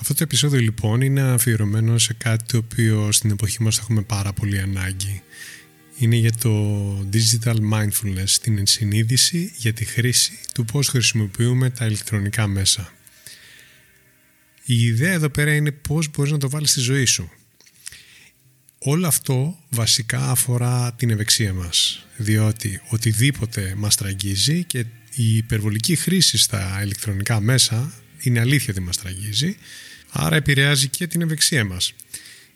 Αυτό το επεισόδιο λοιπόν είναι αφιερωμένο σε κάτι το οποίο στην εποχή μας θα έχουμε πάρα πολύ ανάγκη. Είναι για το digital mindfulness, την ενσυνείδηση για τη χρήση του πώς χρησιμοποιούμε τα ηλεκτρονικά μέσα. Η ιδέα εδώ πέρα είναι πώς μπορείς να το βάλεις στη ζωή σου. Όλο αυτό βασικά αφορά την ευεξία μας, διότι οτιδήποτε μας τραγγίζει και η υπερβολική χρήση στα ηλεκτρονικά μέσα είναι αλήθεια ότι μας τραγγίζει, άρα επηρεάζει και την ευεξία μας.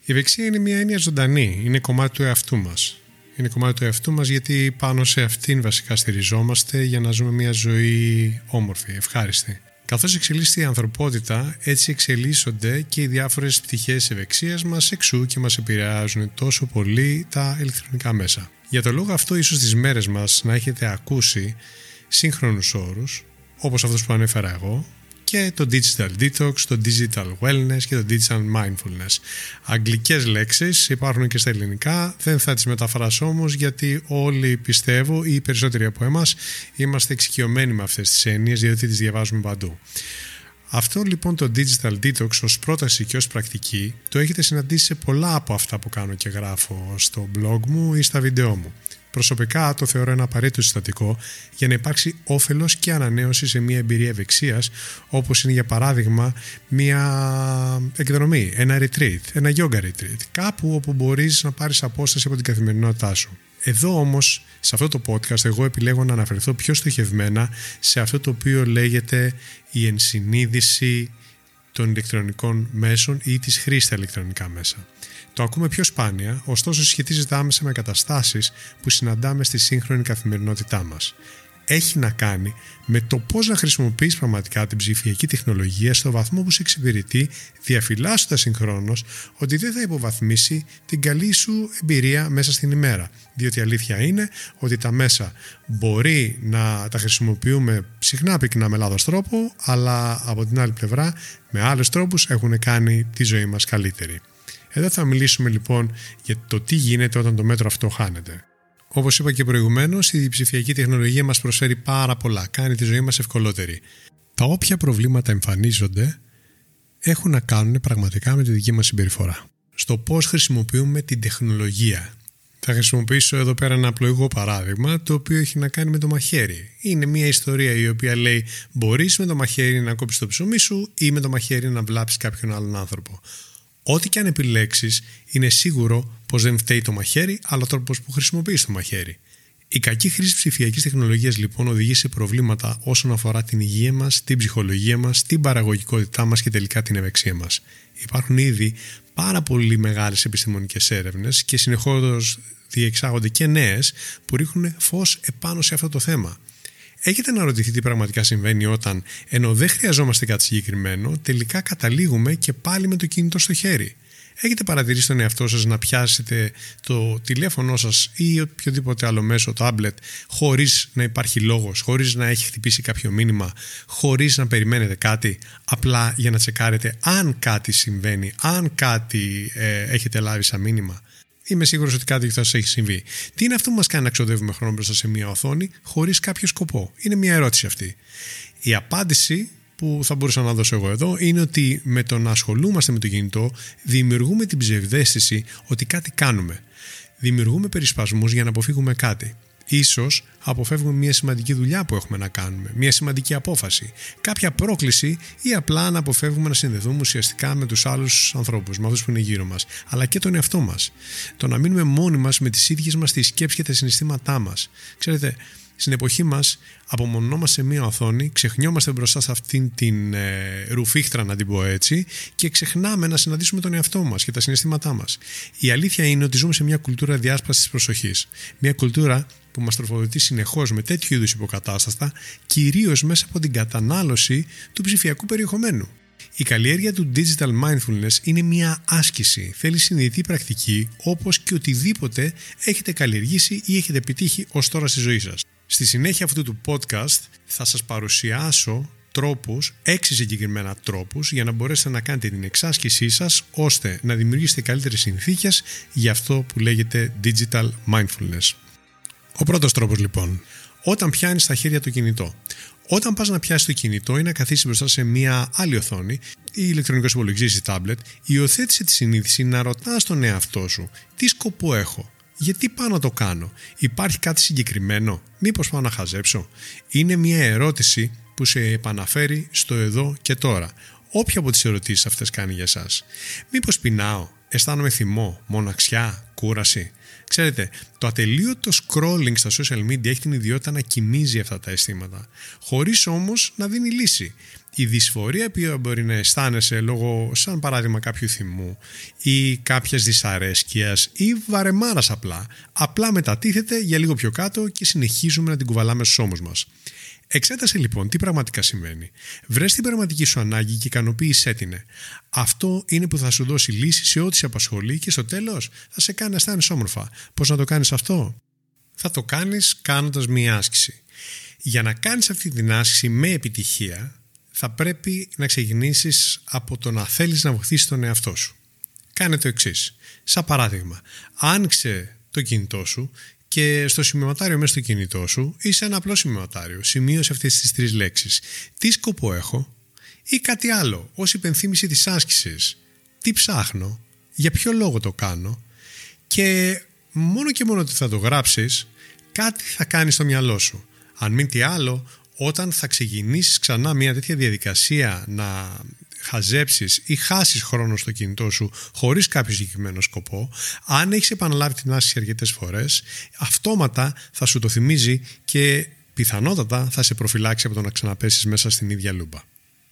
Η ευεξία είναι μια έννοια ζωντανή, είναι κομμάτι του εαυτού μας. Είναι κομμάτι του εαυτού μας γιατί πάνω σε αυτήν βασικά στηριζόμαστε για να ζούμε μια ζωή όμορφη, ευχάριστη. Καθώς εξελίσσεται η ανθρωπότητα, έτσι εξελίσσονται και οι διάφορες πτυχές ευεξίας μας εξού και μας επηρεάζουν τόσο πολύ τα ηλεκτρονικά μέσα. Για το λόγο αυτό ίσως τις μέρες μας να έχετε ακούσει σύγχρονους όρους, όπως αυτός που ανέφερα εγώ, και το digital detox, το digital wellness και το digital mindfulness. Αγγλικές λέξεις υπάρχουν και στα ελληνικά, δεν θα τις μεταφράσω όμως γιατί όλοι πιστεύω ή οι περισσότεροι από εμάς είμαστε εξοικειωμένοι με αυτές τις έννοιες διότι τις διαβάζουμε παντού. Αυτό λοιπόν το digital detox ως πρόταση και ως πρακτική το έχετε συναντήσει σε πολλά από αυτά που κάνω και γράφω στο blog μου ή στα βίντεό μου. Προσωπικά το θεωρώ ένα απαραίτητο συστατικό για να υπάρξει όφελος και ανανέωση σε μια εμπειρία ευεξίας, όπως είναι για παράδειγμα μια εκδρομή, ένα retreat, ένα yoga retreat, κάπου όπου μπορείς να πάρεις απόσταση από την καθημερινότητά σου. Εδώ όμως, σε αυτό το podcast, εγώ επιλέγω να αναφερθώ πιο στοχευμένα σε αυτό το οποίο λέγεται η ενσυνείδηση των ηλεκτρονικών μέσων ή της χρήσης στα ηλεκτρονικά μέσα. Το ακούμε πιο σπάνια, ωστόσο σχετίζεται άμεσα με καταστάσεις που συναντάμε στη σύγχρονη καθημερινότητά μας. Έχει να κάνει με το πώς να χρησιμοποιείς πραγματικά την ψηφιακή τεχνολογία στο βαθμό που σε εξυπηρετεί, διαφυλάσσοντας συγχρόνως ότι δεν θα υποβαθμίσει την καλή σου εμπειρία μέσα στην ημέρα. Διότι η αλήθεια είναι ότι τα μέσα μπορεί να τα χρησιμοποιούμε συχνά πυκνά με λάθος τρόπο, αλλά από την άλλη πλευρά με άλλους τρόπους έχουν κάνει τη ζωή μας καλύτερη. Εδώ θα μιλήσουμε λοιπόν για το τι γίνεται όταν το μέτρο αυτό χάνεται. Όπως είπα και προηγουμένως, η ψηφιακή τεχνολογία μας προσφέρει πάρα πολλά, κάνει τη ζωή μας ευκολότερη. Τα όποια προβλήματα εμφανίζονται έχουν να κάνουν πραγματικά με τη δική μας συμπεριφορά. Στο πώς χρησιμοποιούμε την τεχνολογία. Θα χρησιμοποιήσω εδώ πέρα ένα απλοϊκό παράδειγμα το οποίο έχει να κάνει με το μαχαίρι. Είναι μια ιστορία η οποία λέει μπορείς με το μαχαίρι να κόψεις το ψωμί σου ή με το μαχαίρι να βλάψεις κάποιον άλλον άνθρωπο. Ό,τι και αν επιλέξεις, είναι σίγουρο πως δεν φταίει το μαχαίρι, αλλά ο τρόπος που χρησιμοποιείς το μαχαίρι. Η κακή χρήση ψηφιακής τεχνολογίας λοιπόν οδηγεί σε προβλήματα όσον αφορά την υγεία μας, την ψυχολογία μας, την παραγωγικότητά μας και τελικά την ευεξία μας. Υπάρχουν ήδη πάρα πολύ μεγάλες επιστημονικές έρευνες και συνεχώς διεξάγονται και νέες που ρίχνουν φως επάνω σε αυτό το θέμα. Έχετε να ρωτηθεί τι πραγματικά συμβαίνει όταν, ενώ δεν χρειαζόμαστε κάτι συγκεκριμένο, τελικά καταλήγουμε και πάλι με το κινητό στο χέρι. Έχετε παρατηρήσει τον εαυτό σας να πιάσετε το τηλέφωνό σας ή οποιοδήποτε άλλο μέσο, το tablet, χωρίς να υπάρχει λόγος, χωρίς να έχει χτυπήσει κάποιο μήνυμα, χωρίς να περιμένετε κάτι, απλά για να τσεκάρετε αν κάτι συμβαίνει, αν κάτι ε, έχετε λάβει σαν μήνυμα είμαι σίγουρος ότι κάτι θα σα έχει συμβεί. Τι είναι αυτό που μας κάνει να ξοδεύουμε χρόνο μπροστά σε μια οθόνη χωρίς κάποιο σκοπό; Είναι μια ερώτηση αυτή. Η απάντηση που θα μπορούσα να δώσω εγώ εδώ είναι ότι με το να ασχολούμαστε με το κινητό δημιουργούμε την ψευδέστηση ότι κάτι κάνουμε. Δημιουργούμε περισπασμούς για να αποφύγουμε κάτι. Ίσως αποφεύγουμε μια σημαντική δουλειά που έχουμε να κάνουμε, μια σημαντική απόφαση, κάποια πρόκληση ή απλά να αποφεύγουμε να συνδεθούμε ουσιαστικά με τους άλλους ανθρώπους, με αυτούς που είναι γύρω μας, αλλά και τον εαυτό μας. Το να μείνουμε μόνοι μας με τις ίδιες μας τις σκέψεις και τα συναισθήματά μας. Ξέρετε, Στην εποχή μας, απομονώμαστε σε μία οθόνη, ξεχνιόμαστε μπροστά σε αυτήν την ε, ρουφίχτρα, να την πω έτσι, και ξεχνάμε να συναντήσουμε τον εαυτό μας και τα συναισθήματά μας. Η αλήθεια είναι ότι ζούμε σε μια κουλτούρα διάσπαση της προσοχής. Μια κουλτούρα που μας τροφοδοτεί συνεχώς με τέτοιου είδους υποκατάστατα, κυρίως μέσα από την κατανάλωση του ψηφιακού περιεχομένου. Η καλλιέργεια του digital mindfulness είναι μια άσκηση, θέλει συνειδητή πρακτική όπως και οτιδήποτε έχετε καλλιεργήσει ή έχετε επιτύχει ως τώρα στη ζωή σας. Στη συνέχεια αυτού του podcast θα σας παρουσιάσω τρόπους, έξι συγκεκριμένα τρόπους για να μπορέσετε να κάνετε την εξάσκησή σας ώστε να δημιουργήσετε καλύτερες συνθήκες για αυτό που λέγεται digital mindfulness. Ο πρώτος τρόπος λοιπόν, όταν πιάνεις στα χέρια το κινητό. Όταν πας να πιάσεις το κινητό ή να καθίσεις μπροστά σε μια άλλη οθόνη, ή ηλεκτρονικός υπολογιστής ή τάμπλετ, υιοθέτησε της συνείδηση να ρωτάς τον εαυτό σου τι σκοπό έχω, γιατί πάω να το κάνω, υπάρχει κάτι συγκεκριμένο, μήπως πάω να χαζέψω; Είναι μια ερώτηση που σε επαναφέρει στο εδώ και τώρα. Όποια από τις ερωτήσεις αυτές κάνει για εσά. Μήπως πεινάω, αισθάνομαι θυμό, μοναξιά, κούραση; Ξέρετε, το ατελείωτο scrolling στα social media έχει την ιδιότητα να κοιμίζει αυτά τα αισθήματα, χωρίς όμως να δίνει λύση. Η δυσφορία που μπορεί να αισθάνεσαι λόγω, σαν παράδειγμα, κάποιου θυμού ή κάποιας δυσαρέσκειας ή βαρεμάρας απλά, απλά μετατίθεται για λίγο πιο κάτω και συνεχίζουμε να την κουβαλάμε στους ώμους μας. Εξέτασε λοιπόν τι πραγματικά σημαίνει. Βρες την πραγματική σου ανάγκη και ικανοποίησέ την. Αυτό είναι που θα σου δώσει λύση σε ό,τι σε απασχολεί και στο τέλος θα σε κάνει να αισθάνεσαι όμορφα. Πώς να το κάνεις αυτό, Θα το κάνεις κάνοντας μία άσκηση. Για να κάνεις αυτή την άσκηση με επιτυχία, θα πρέπει να ξεκινήσεις από το να θέλεις να βοηθήσεις τον εαυτό σου. Κάνε το εξής. Σαν παράδειγμα, άνοιξε το κινητό σου και στο σημειωματάριο μέσα στο κινητό σου ή σε ένα απλό σημειωματάριο σημείωσε αυτές τις τρεις λέξεις. Τι σκοπό έχω ή κάτι άλλο ως υπενθύμηση της άσκησης. Τι ψάχνω, για ποιο λόγο το κάνω και μόνο και μόνο ότι θα το γράψεις κάτι θα κάνεις στο μυαλό σου. Αν μην τι άλλο, όταν θα ξεκινήσεις ξανά μια τέτοια διαδικασία να χαζέψεις ή χάσεις χρόνο στο κινητό σου χωρίς κάποιο συγκεκριμένο σκοπό, αν έχεις επαναλάβει την άσκηση αρκετές φορές, αυτόματα θα σου το θυμίζει και πιθανότατα θα σε προφυλάξει από το να ξαναπέσεις μέσα στην ίδια λούμπα.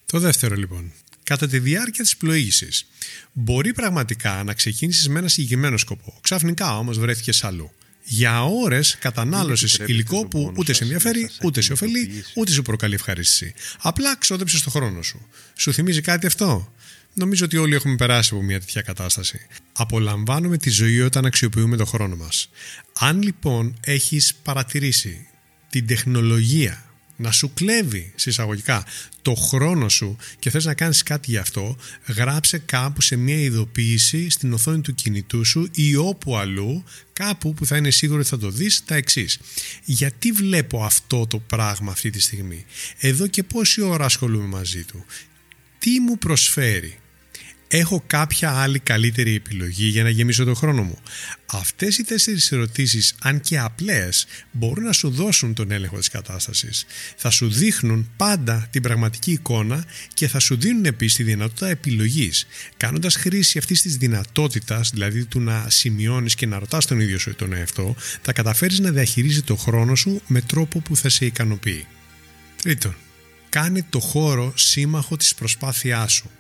Το δεύτερο λοιπόν. Κατά τη διάρκεια της πλοήγησης, μπορεί πραγματικά να ξεκίνησεις με ένα συγκεκριμένο σκοπό. Ξαφνικά όμως βρέθηκες αλλού για ώρες κατανάλωσης υλικό που ούτε σε ενδιαφέρει, ούτε σε ωφελεί, ούτε σου προκαλεί ευχαρίστηση. Απλά ξόδεψες το χρόνο σου. Σου θυμίζει κάτι αυτό; Νομίζω ότι όλοι έχουμε περάσει από μια τέτοια κατάσταση. Απολαμβάνουμε τη ζωή όταν αξιοποιούμε το χρόνο μας. Αν λοιπόν έχεις παρατηρήσει την τεχνολογία να σου κλέβει συσσαγωγικά το χρόνο σου και θες να κάνεις κάτι γι' αυτό, γράψε κάπου σε μια ειδοποίηση στην οθόνη του κινητού σου ή όπου αλλού, κάπου που θα είναι σίγουρο ότι θα το δεις, τα εξής. Γιατί βλέπω αυτό το πράγμα αυτή τη στιγμή; Εδώ και πόση ώρα ασχολούμαι μαζί του; Τι μου προσφέρει; Έχω κάποια άλλη καλύτερη επιλογή για να γεμίσω το χρόνο μου. Αυτές οι τέσσερις ερωτήσεις, αν και απλές, μπορούν να σου δώσουν τον έλεγχο της κατάστασης. Θα σου δείχνουν πάντα την πραγματική εικόνα και θα σου δίνουν επίσης τη δυνατότητα επιλογής. Κάνοντας χρήση αυτής της δυνατότητας, δηλαδή του να σημειώνεις και να ρωτάς τον ίδιο σου τον εαυτό, θα καταφέρεις να διαχειρίζεις το χρόνο σου με τρόπο που θα σε ικανοποιεί. Τρίτον, κάνε το χώρο σύμμαχο της προσπάθειάς σου.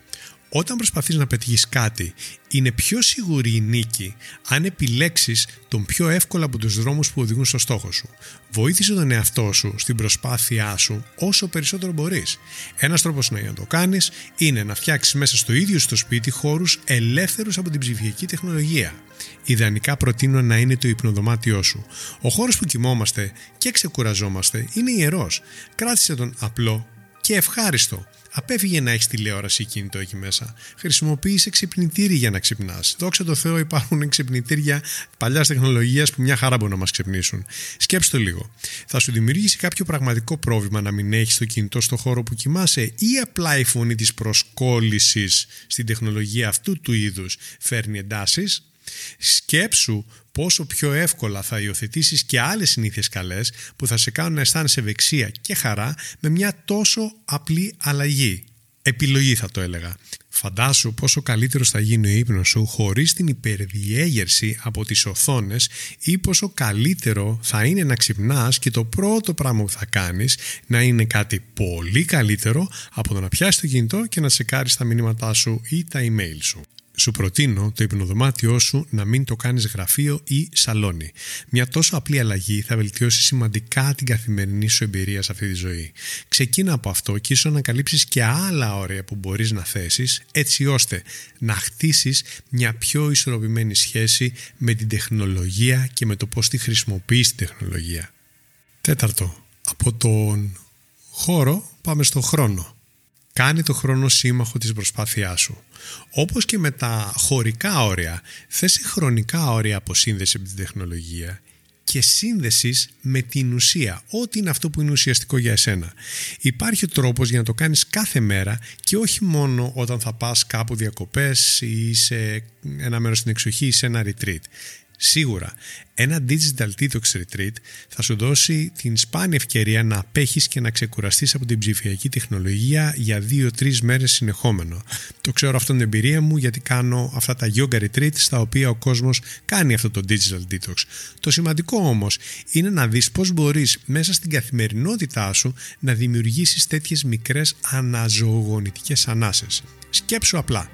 Όταν προσπαθείς να πετύχεις κάτι, είναι πιο σίγουρη η νίκη αν επιλέξεις τον πιο εύκολο από τους δρόμους που οδηγούν στο στόχο σου. Βοήθησε τον εαυτό σου στην προσπάθειά σου όσο περισσότερο μπορείς. Ένας τρόπος να το κάνεις είναι να φτιάξεις μέσα στο ίδιο στο σπίτι χώρους ελεύθερους από την ψηφιακή τεχνολογία. Ιδανικά προτείνω να είναι το υπνοδωμάτιό σου. Ο χώρος που κοιμόμαστε και ξεκουραζόμαστε είναι ιερός. Κράτησε τον απλό και ευχάριστο. Απέφυγε να έχεις τηλεόραση ή κινητό εκεί μέσα. Χρησιμοποίησε ξυπνητήρι για να ξυπνάς. Δόξα τω Θεώ, υπάρχουν ξυπνητήρια παλιάς τεχνολογίας που μια χαρά μπορούν να μας ξυπνήσουν. Σκέψτε το λίγο. Θα σου δημιουργήσει κάποιο πραγματικό πρόβλημα να μην έχεις το κινητό στο χώρο που κοιμάσαι, ή απλά η φωνή της προσκόλλησης στην τεχνολογία αυτού του είδους φέρνει εντάσεις; Σκέψου πόσο πιο εύκολα θα υιοθετήσεις και άλλες συνήθειες καλές που θα σε κάνουν να αισθάνεσαι ευεξία και χαρά με μια τόσο απλή αλλαγή. Επιλογή θα το έλεγα. Φαντάσου πόσο καλύτερος θα γίνει ο ύπνος σου χωρίς την υπερδιέγερση από τις οθόνες ή πόσο καλύτερο θα είναι να ξυπνάς και το πρώτο πράγμα που θα κάνεις να είναι κάτι πολύ καλύτερο από το να πιάσεις το κινητό και να τσεκάρεις τα μηνύματά σου ή τα email σου σου προτείνω το υπνοδωμάτιό σου να μην το κάνεις γραφείο ή σαλόνι. Μια τόσο απλή αλλαγή θα βελτιώσει σημαντικά την καθημερινή σου εμπειρία σε αυτή τη ζωή. Ξεκίνα από αυτό και ίσως ανακαλύψεις και άλλα όρια που μπορείς να θέσεις έτσι ώστε να χτίσεις μια πιο ισορροπημένη σχέση με την τεχνολογία και με το πώς τη χρησιμοποιείς την τεχνολογία. Τέταρτο, από τον χώρο πάμε στον χρόνο. Κάνε το χρόνο σύμμαχο της προσπάθειάς σου. Όπως και με τα χωρικά όρια, θέσε χρονικά όρια αποσύνδεση με την τεχνολογία και σύνδεσης με την ουσία, ό,τι είναι αυτό που είναι ουσιαστικό για εσένα. Υπάρχει ο τρόπος για να το κάνεις κάθε μέρα και όχι μόνο όταν θα πας κάπου διακοπές ή σε ένα μέρος στην εξοχή ή σε ένα retreat. Σίγουρα, ένα Digital Detox Retreat θα σου δώσει την σπάνια ευκαιρία να απέχεις και να ξεκουραστείς από την ψηφιακή τεχνολογία για 2-3 μέρες συνεχόμενο. Το ξέρω αυτό την εμπειρία μου γιατί κάνω αυτά τα yoga retreat στα οποία ο κόσμος κάνει αυτό το Digital Detox. Το σημαντικό όμως είναι να δεις πώς μπορείς μέσα στην καθημερινότητά σου να δημιουργήσεις τέτοιες μικρές αναζωογονητικές ανάσες. Σκέψου απλά.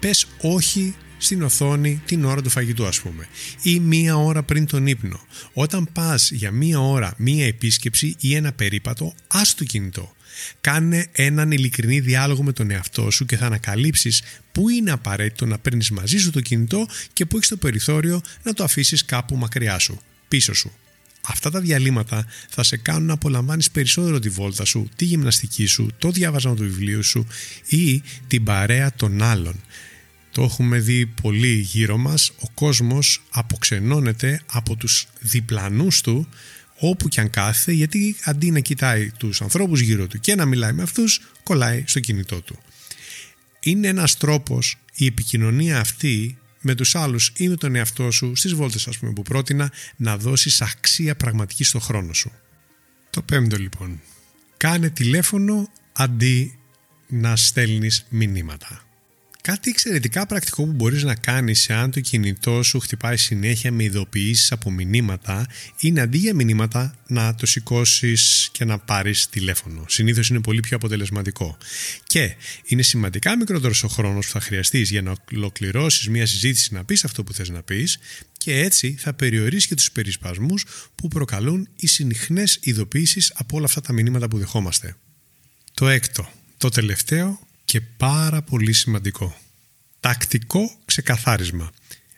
Πες όχι στην οθόνη την ώρα του φαγητού ας πούμε ή μία ώρα πριν τον ύπνο. Όταν πας για μία ώρα μία επίσκεψη ή ένα περίπατο, ας το κινητό. Κάνε έναν ειλικρινή διάλογο με τον εαυτό σου και θα ανακαλύψεις πού είναι απαραίτητο να παίρνεις μαζί σου το κινητό και πού έχεις το περιθώριο να το αφήσεις κάπου μακριά σου, πίσω σου. Αυτά τα διαλύματα θα σε κάνουν να απολαμβάνεις περισσότερο τη βόλτα σου, τη γυμναστική σου, το διάβασμα του βιβλίου σου ή την παρέα των άλλων. Το έχουμε δει πολύ γύρω μας. Ο κόσμος αποξενώνεται από τους διπλανούς του όπου και αν κάθεται γιατί αντί να κοιτάει τους ανθρώπους γύρω του και να μιλάει με αυτούς κολλάει στο κινητό του. Είναι ένας τρόπος η επικοινωνία αυτή με τους άλλους ή με τον εαυτό σου στις βόλτες ας πούμε που πρότεινα να δώσεις αξία πραγματική στο χρόνο σου. Το πέμπτο λοιπόν. Κάνε τηλέφωνο αντί να στέλνεις μηνύματα. Κάτι εξαιρετικά πρακτικό που μπορείς να κάνεις αν το κινητό σου χτυπάει συνέχεια με ειδοποιήσεις από μηνύματα είναι αντί για μηνύματα να το σηκώσεις και να πάρεις τηλέφωνο. Συνήθως είναι πολύ πιο αποτελεσματικό. Και είναι σημαντικά μικρότερος ο χρόνος που θα χρειαστείς για να ολοκληρώσεις μια συζήτηση να πεις αυτό που θες να πεις και έτσι θα περιορίσεις και τους περισπασμούς που προκαλούν οι συνιχνές ειδοποιήσεις από όλα αυτά τα μηνύματα που δεχόμαστε. Το έκτο, το τελευταίο και πάρα πολύ σημαντικό. Τακτικό ξεκαθάρισμα.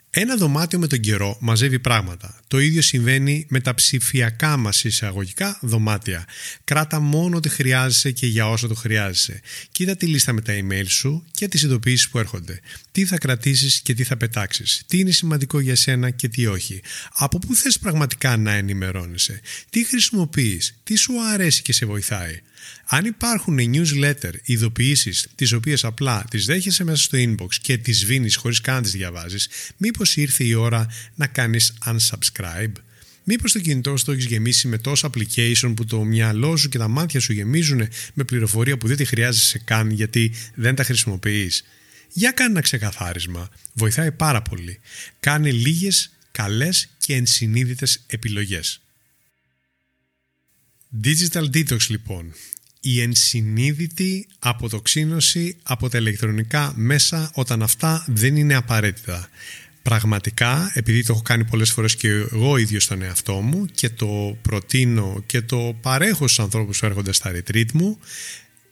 Ένα δωμάτιο με τον καιρό μαζεύει πράγματα. Το ίδιο συμβαίνει με τα ψηφιακά μας εισαγωγικά δωμάτια. Κράτα μόνο ό,τι χρειάζεσαι και για όσο το χρειάζεσαι. Κοίτα τη λίστα με τα email σου και τις ειδοποιήσεις που έρχονται. Τι θα κρατήσεις και τι θα πετάξεις. Τι είναι σημαντικό για σένα και τι όχι. Από πού θες πραγματικά να ενημερώνεσαι. Τι χρησιμοποιείς. Τι σου αρέσει και σε βοηθάει. Αν υπάρχουν newsletter, ειδοποιήσεις, τις οποίες απλά τις δέχεσαι μέσα στο inbox και τις σβήνει χωρίς καν να τις διαβάζεις, μήπως ήρθε η ώρα να κάνεις unsubscribe; Μήπως το κινητό σου το έχεις γεμίσει με τόσα application που το μυαλό σου και τα μάτια σου γεμίζουν με πληροφορία που δεν τη χρειάζεσαι καν γιατί δεν τα χρησιμοποιείς; Για κάνε ένα ξεκαθάρισμα. Βοηθάει πάρα πολύ. Κάνε λίγες καλές και ενσυνείδητες επιλογές. Digital Detox λοιπόν η ενσυνείδητη αποτοξίνωση από τα ηλεκτρονικά μέσα όταν αυτά δεν είναι απαραίτητα. Πραγματικά, επειδή το έχω κάνει πολλές φορές και εγώ ίδιος στον εαυτό μου και το προτείνω και το παρέχω στους ανθρώπους που έρχονται στα retreat μου,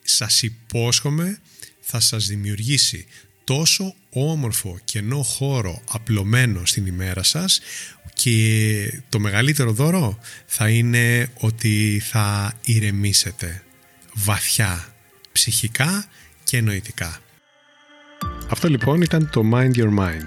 σας υπόσχομαι θα σας δημιουργήσει τόσο όμορφο κενό χώρο απλωμένο στην ημέρα σας και το μεγαλύτερο δώρο θα είναι ότι θα ηρεμήσετε βαθιά, ψυχικά και νοητικά. Αυτό λοιπόν ήταν το Mind Your Mind.